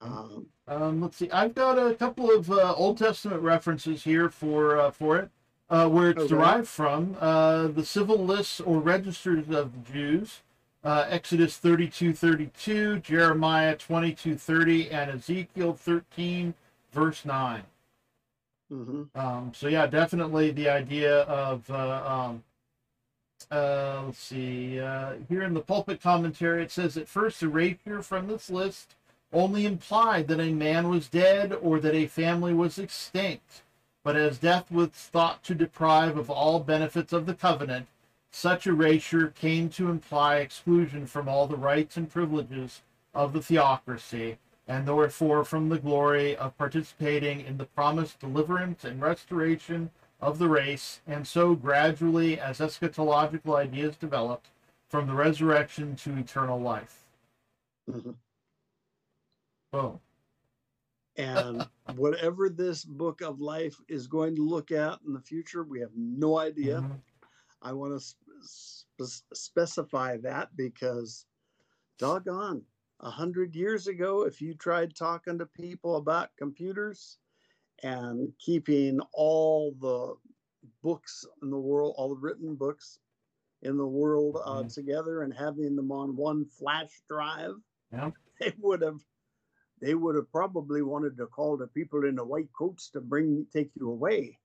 Um, Um, let's see. I've got a couple of uh, Old Testament references here for uh, for it, uh, where it's Okay. derived from. Uh, the civil lists or registers of Jews, uh, Exodus thirty-two thirty-two, Jeremiah twenty-two thirty, and Ezekiel thirteen verse nine. mhm. Um, so yeah, definitely the idea of uh, um, uh, let's see uh, here in the pulpit commentary it says at first the erasure from this list only implied that a man was dead or that a family was extinct, but as death was thought to deprive of all benefits of the covenant, such erasure came to imply exclusion from all the rights and privileges of the theocracy, and therefore from the glory of participating in the promised deliverance and restoration of the race, and so gradually, as eschatological ideas developed, from the resurrection to eternal life. Mhm. Boom. And whatever this book of life is going to look at in the future, we have no idea. Mhm. I want to spe- specify that because, doggone, a hundred years ago, if you tried talking to people about computers and keeping all the books in the world, all the written books in the world uh, Mhm. together and having them on one flash drive, Yeah. they would have they would have probably wanted to call the people in the white coats to bring take you away.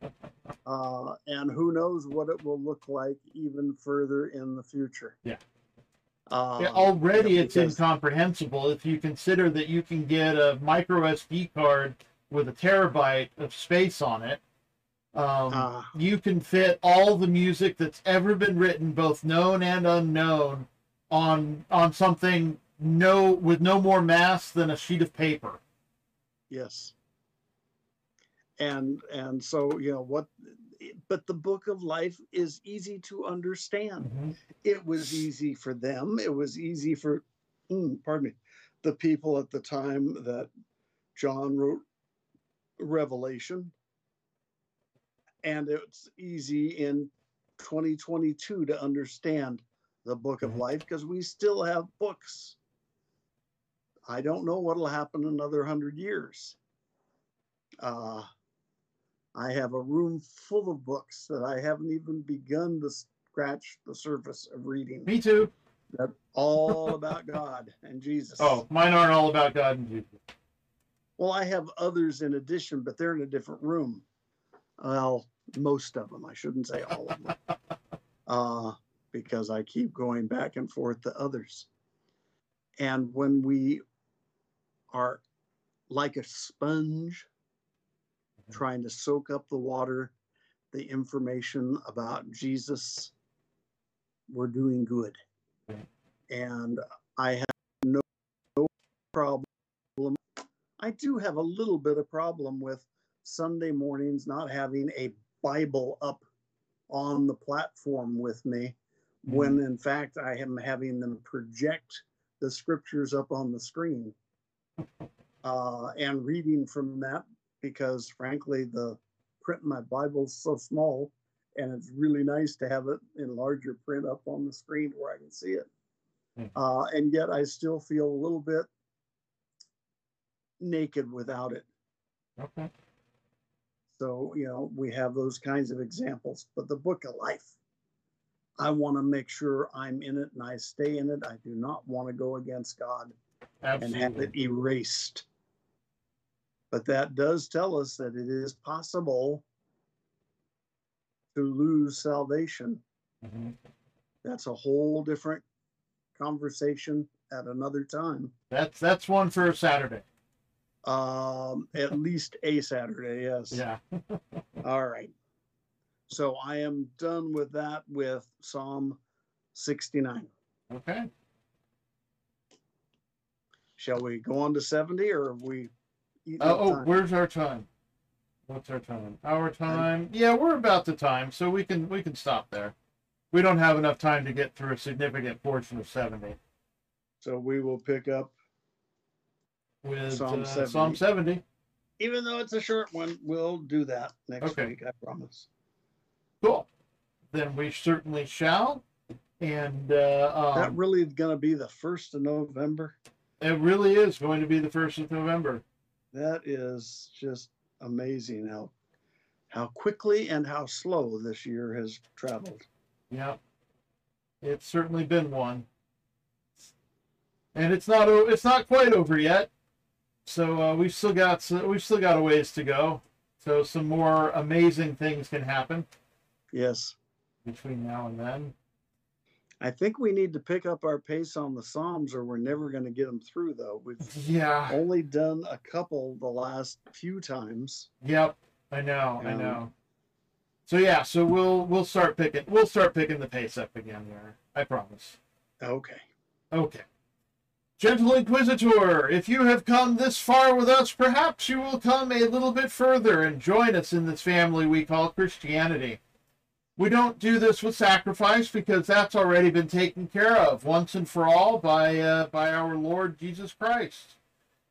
uh, and who knows what it will look like even further in the future. Yeah. Uh, Yeah, already yeah, it's incomprehensible if you consider that you can get a micro SD card with a terabyte of space on it. Um, uh, you can fit all the music that's ever been written, both known and unknown, on on something no with no more mass than a sheet of paper. yes. And and so you know what but the book of life is easy to understand. it was easy for them. It was easy for, mm, pardon me, the people at the time that John wrote Revelation. And it's easy in 2022 to understand the book of Mhm. life because we still have books. I don't know what'll happen another hundred years. Uh, I have a room full of books that I haven't even begun to scratch the surface of reading. Me too. That all about God and Jesus. Oh, mine aren't all about God and Jesus. well, I have others in addition, but they're in a different room. Well, most of them. I shouldn't say all of them, uh, because I keep going back and forth to others. And when we are like a sponge, Mhm. trying to soak up the water, the information about Jesus, we're doing good. And I have no, no problem. I do have a little bit of problem with Sunday mornings not having a Bible up on the platform with me when in fact I am having them project the scriptures up on the screen uh, and reading from that because frankly the print in my Bible's so small and it's really nice to have it in larger print up on the screen where I can see it. Mhm. Uh, and yet I still feel a little bit naked without it. Okay. So, you know, we have those kinds of examples. But the book of life, I want to make sure I'm in it and I stay in it. I do not want to go against God and have it erased. But that does tell us that it is possible to lose salvation. Mhm. That's a whole different conversation at another time. That's that's one for Saturday. Um, at least a Saturday, yes. Yeah. All right. So I am done with that with Psalm 69. Okay. Shall we go on to 70 or have we? eaten Oh, time? where's our time? What's our time? Our time. Yeah, we're about the time, so we can we can stop there. We don't have enough time to get through a significant portion of seventy So we will pick up, with Psalm uh, 70. Psalm seventy. even though it's a short one, we'll do that next Okay. week, I promise. Cool. Then we certainly shall. And uh, that um, really going to be the first of November. it really is going to be the first of November. That is just amazing how how quickly and how slow this year has traveled. Yeah, it's certainly been one, and it's not it's not quite over yet. So uh, we've still got we've still got a ways to go. So some more amazing things can happen Yes. between now and then. I think we need to pick up our pace on the Psalms or we're never going to get them through though. We've Yeah. only done a couple the last few times. Yep. I know. I Um, know. So yeah. So we'll we'll start picking we'll start picking the pace up again there. I promise. Okay. Okay. Gentle Inquisitor, if you have come this far with us, perhaps you will come a little bit further and join us in this family we call Christianity. We don't do this with sacrifice because that's already been taken care of once and for all by uh, by our Lord Jesus Christ.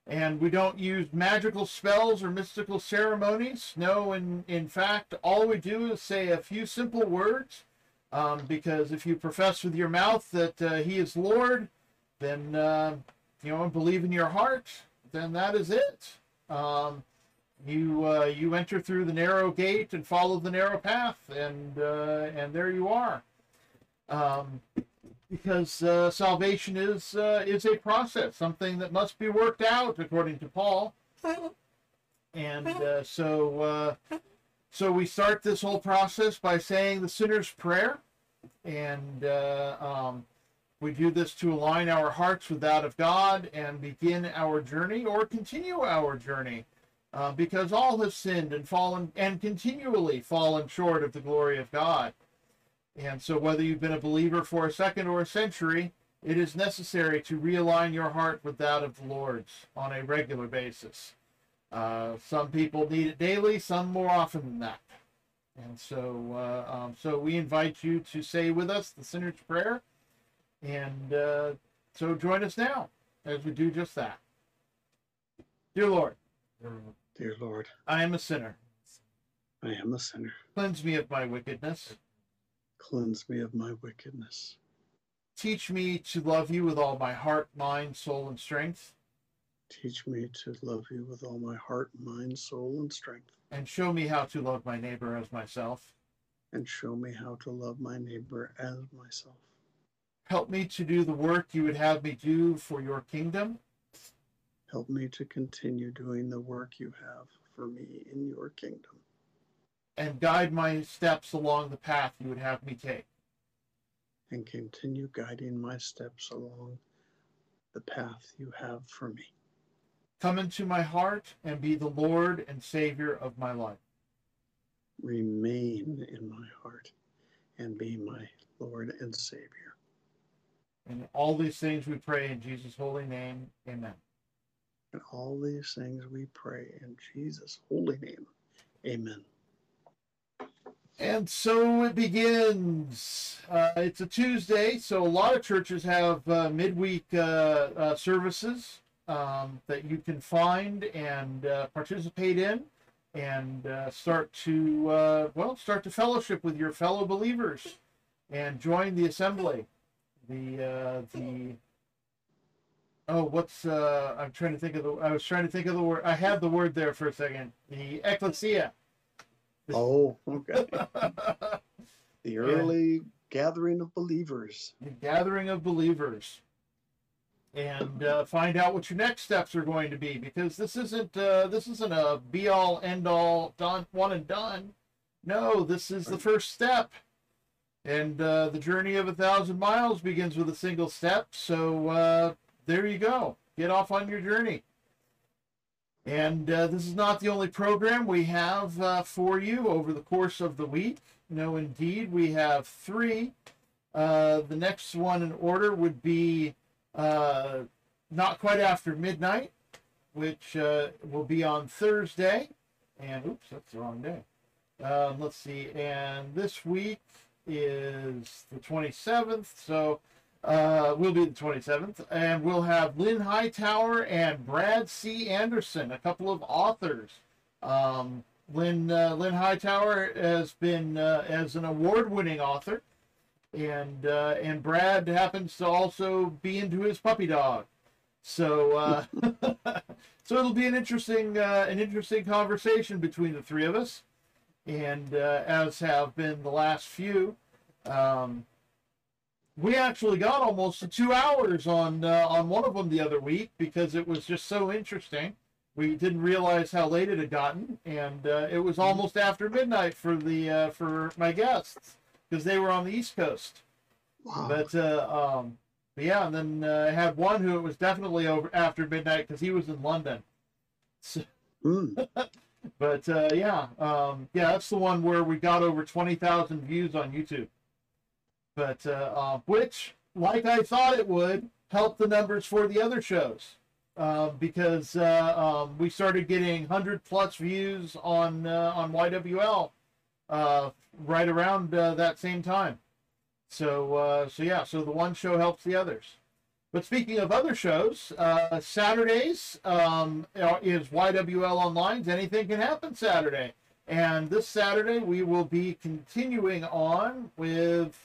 And we don't use magical spells or mystical ceremonies. No, in, in fact, all we do is say a few simple words Um, because if you profess with your mouth that uh, He is Lord, then uh, you know and believe in your heart, then that is it. Um, you uh, you enter through the narrow gate and follow the narrow path, and uh, and there you are. Um, because uh, salvation is uh, is a process, something that must be worked out, according to Paul. And uh, so uh, so we start this whole process by saying the sinner's prayer, and um, we do this to align our hearts with that of God and begin our journey or continue our journey. Uh, because all have sinned and fallen and continually fallen short of the glory of God. And so, whether you've been a believer for a second or a century, it is necessary to realign your heart with that of the Lord's on a regular basis. Uh, some people need it daily, some more often than that. And so, uh, um, so we invite you to say with us the sinner's prayer, and uh, so join us now as we do just that. Dear Lord, Dear Lord, I am a sinner. I am a sinner. Cleanse me of my wickedness. Cleanse me of my wickedness. Teach me to love you with all my heart, mind, soul, and strength, Teach me to love you with all my heart, mind, soul, and strength. and show me how to love my neighbor as myself. And show me how to love my neighbor as myself. Help me to do the work you would have me do for your kingdom, Help me to continue doing the work you have for me in your kingdom. and guide my steps along the path you would have me take. And continue guiding my steps along the path you have for me. Come into my heart and be the Lord and Savior of my life. Remain in my heart and be my Lord and Savior. And all these things we pray in Jesus' holy name. Amen. And all these things we pray in Jesus' holy name. Amen. And so it begins. Uh, it's a Tuesday, so a lot of churches have uh, midweek uh, uh, services um, that you can find and uh, participate in, and uh, start to well start to fellowship with your fellow believers, and join the assembly. The the oh, what's uh, I'm trying to think of the I was trying to think of the word I had the word there for a second. The ecclesia. Oh, okay. The early gathering of believers. the gathering of believers and uh, find out what your next steps are going to be because this isn't uh, this isn't a be all end all done one and done no this is the first step and uh, the journey of a thousand miles begins with a single step so uh, there you go get off on your journey and uh, this is not the only program we have uh, for you over the course of the week no indeed we have three uh, the next one in order would be uh, not quite after midnight, which uh, will be on Thursday. And oops, that's the wrong day. Um, let's see. And this week is the 27th, so uh, we'll be the 27th, and we'll have Lynn Hightower and Brad C. Anderson, a couple of authors. Um, Lynn uh, Lynn Hightower has been uh, as an award-winning author and uh, and Brad happens to also be into his puppy dog. So uh, so it'll be an interesting uh, an interesting conversation between the three of us, and uh, as have been the last few. Um, we actually got almost two hours on uh, on one of them the other week because it was just so interesting. We didn't realize how late it had gotten, and uh, it was almost after midnight for the uh, for my guests because they were on the East Coast. Wow. But uh, um, but yeah, and then uh, I had one who it was definitely over after midnight because he was in London. So, Hmm. but uh, yeah, um, yeah, that's the one where we got over twenty thousand views on YouTube. But uh, uh, which, like I thought it would, help the numbers for the other shows. Uh, because uh, um, we started getting hundred plus views on uh, on YWL right around that same time. So so yeah, so the one show helps the others. But speaking of other shows, uh, Saturdays um, is YWL Online's Anything Can Happen Saturday. And this Saturday, we will be continuing on with,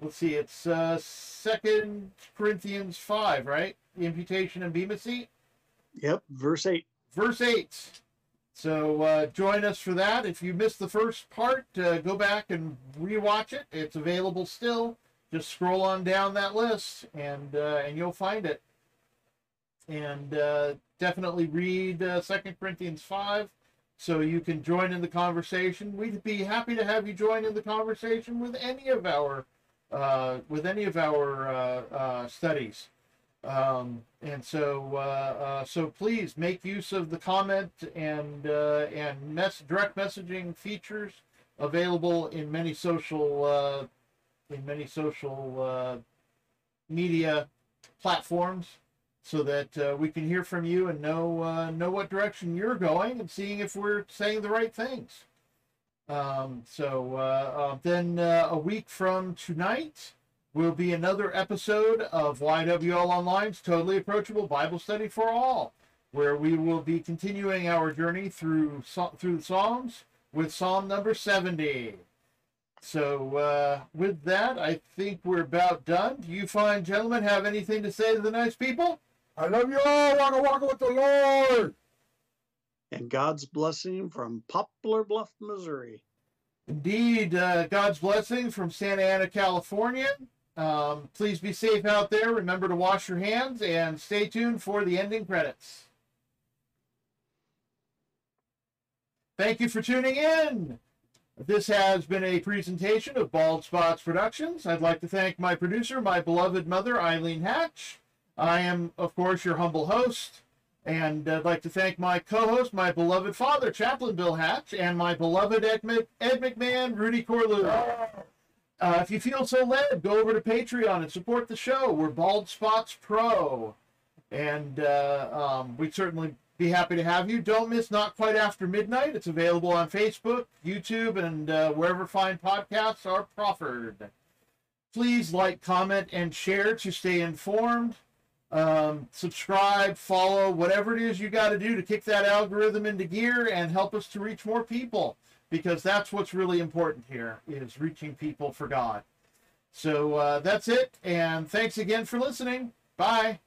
let's see, it's uh, Second Corinthians 5, right? The imputation and bema seat. Yep, verse 8. Verse 8. So uh, join us for that. If you missed the first part, uh, go back and rewatch it. It's available still. Just scroll on down that list, and uh, and you'll find it. And uh, definitely read uh, Second Corinthians five, so you can join in the conversation. We'd be happy to have you join in the conversation with any of our with any of our studies. Um, and so, uh, uh, so please make use of the comment and uh, and mess direct messaging features available in many social uh, in many social uh, media platforms, so that uh, we can hear from you and know know what direction you're going and seeing if we're saying the right things. Um, so then a week from tonight will be another episode of YWL Online's Totally Approachable Bible Study for All, where we will be continuing our journey through through the Psalms with Psalm number 70. So, uh, with that, I think we're about done. Do you fine gentlemen have anything to say to the nice people? I love you all. Walk walk with the Lord. And God's blessing from Poplar Bluff, Missouri. Indeed, uh, God's blessing from Santa Ana, California. Um, please be safe out there. Remember to wash your hands and stay tuned for the ending credits. Thank you for tuning in. This has been a presentation of Bald Spots Productions. I'd like to thank my producer, my beloved mother, Eileen Hatch. I am, of course, your humble host. And I'd like to thank my co-host, my beloved father, Chaplain Bill Hatch, and my beloved Ed, Ed McMahon, Rudy Corlew. Uh, if you feel so led, go over to Patreon and support the show. We're Bald Spots Pro. And uh, um, we'd certainly be happy to have you. Don't miss Not Quite After Midnight. It's available on Facebook, YouTube, and uh, wherever fine podcasts are proffered. Please like, comment, and share to stay informed. Um, subscribe, follow, whatever it is you got to do to kick that algorithm into gear and help us to reach more people because that's what's really important here is reaching people for God. So uh, that's it, and thanks again for listening. Bye.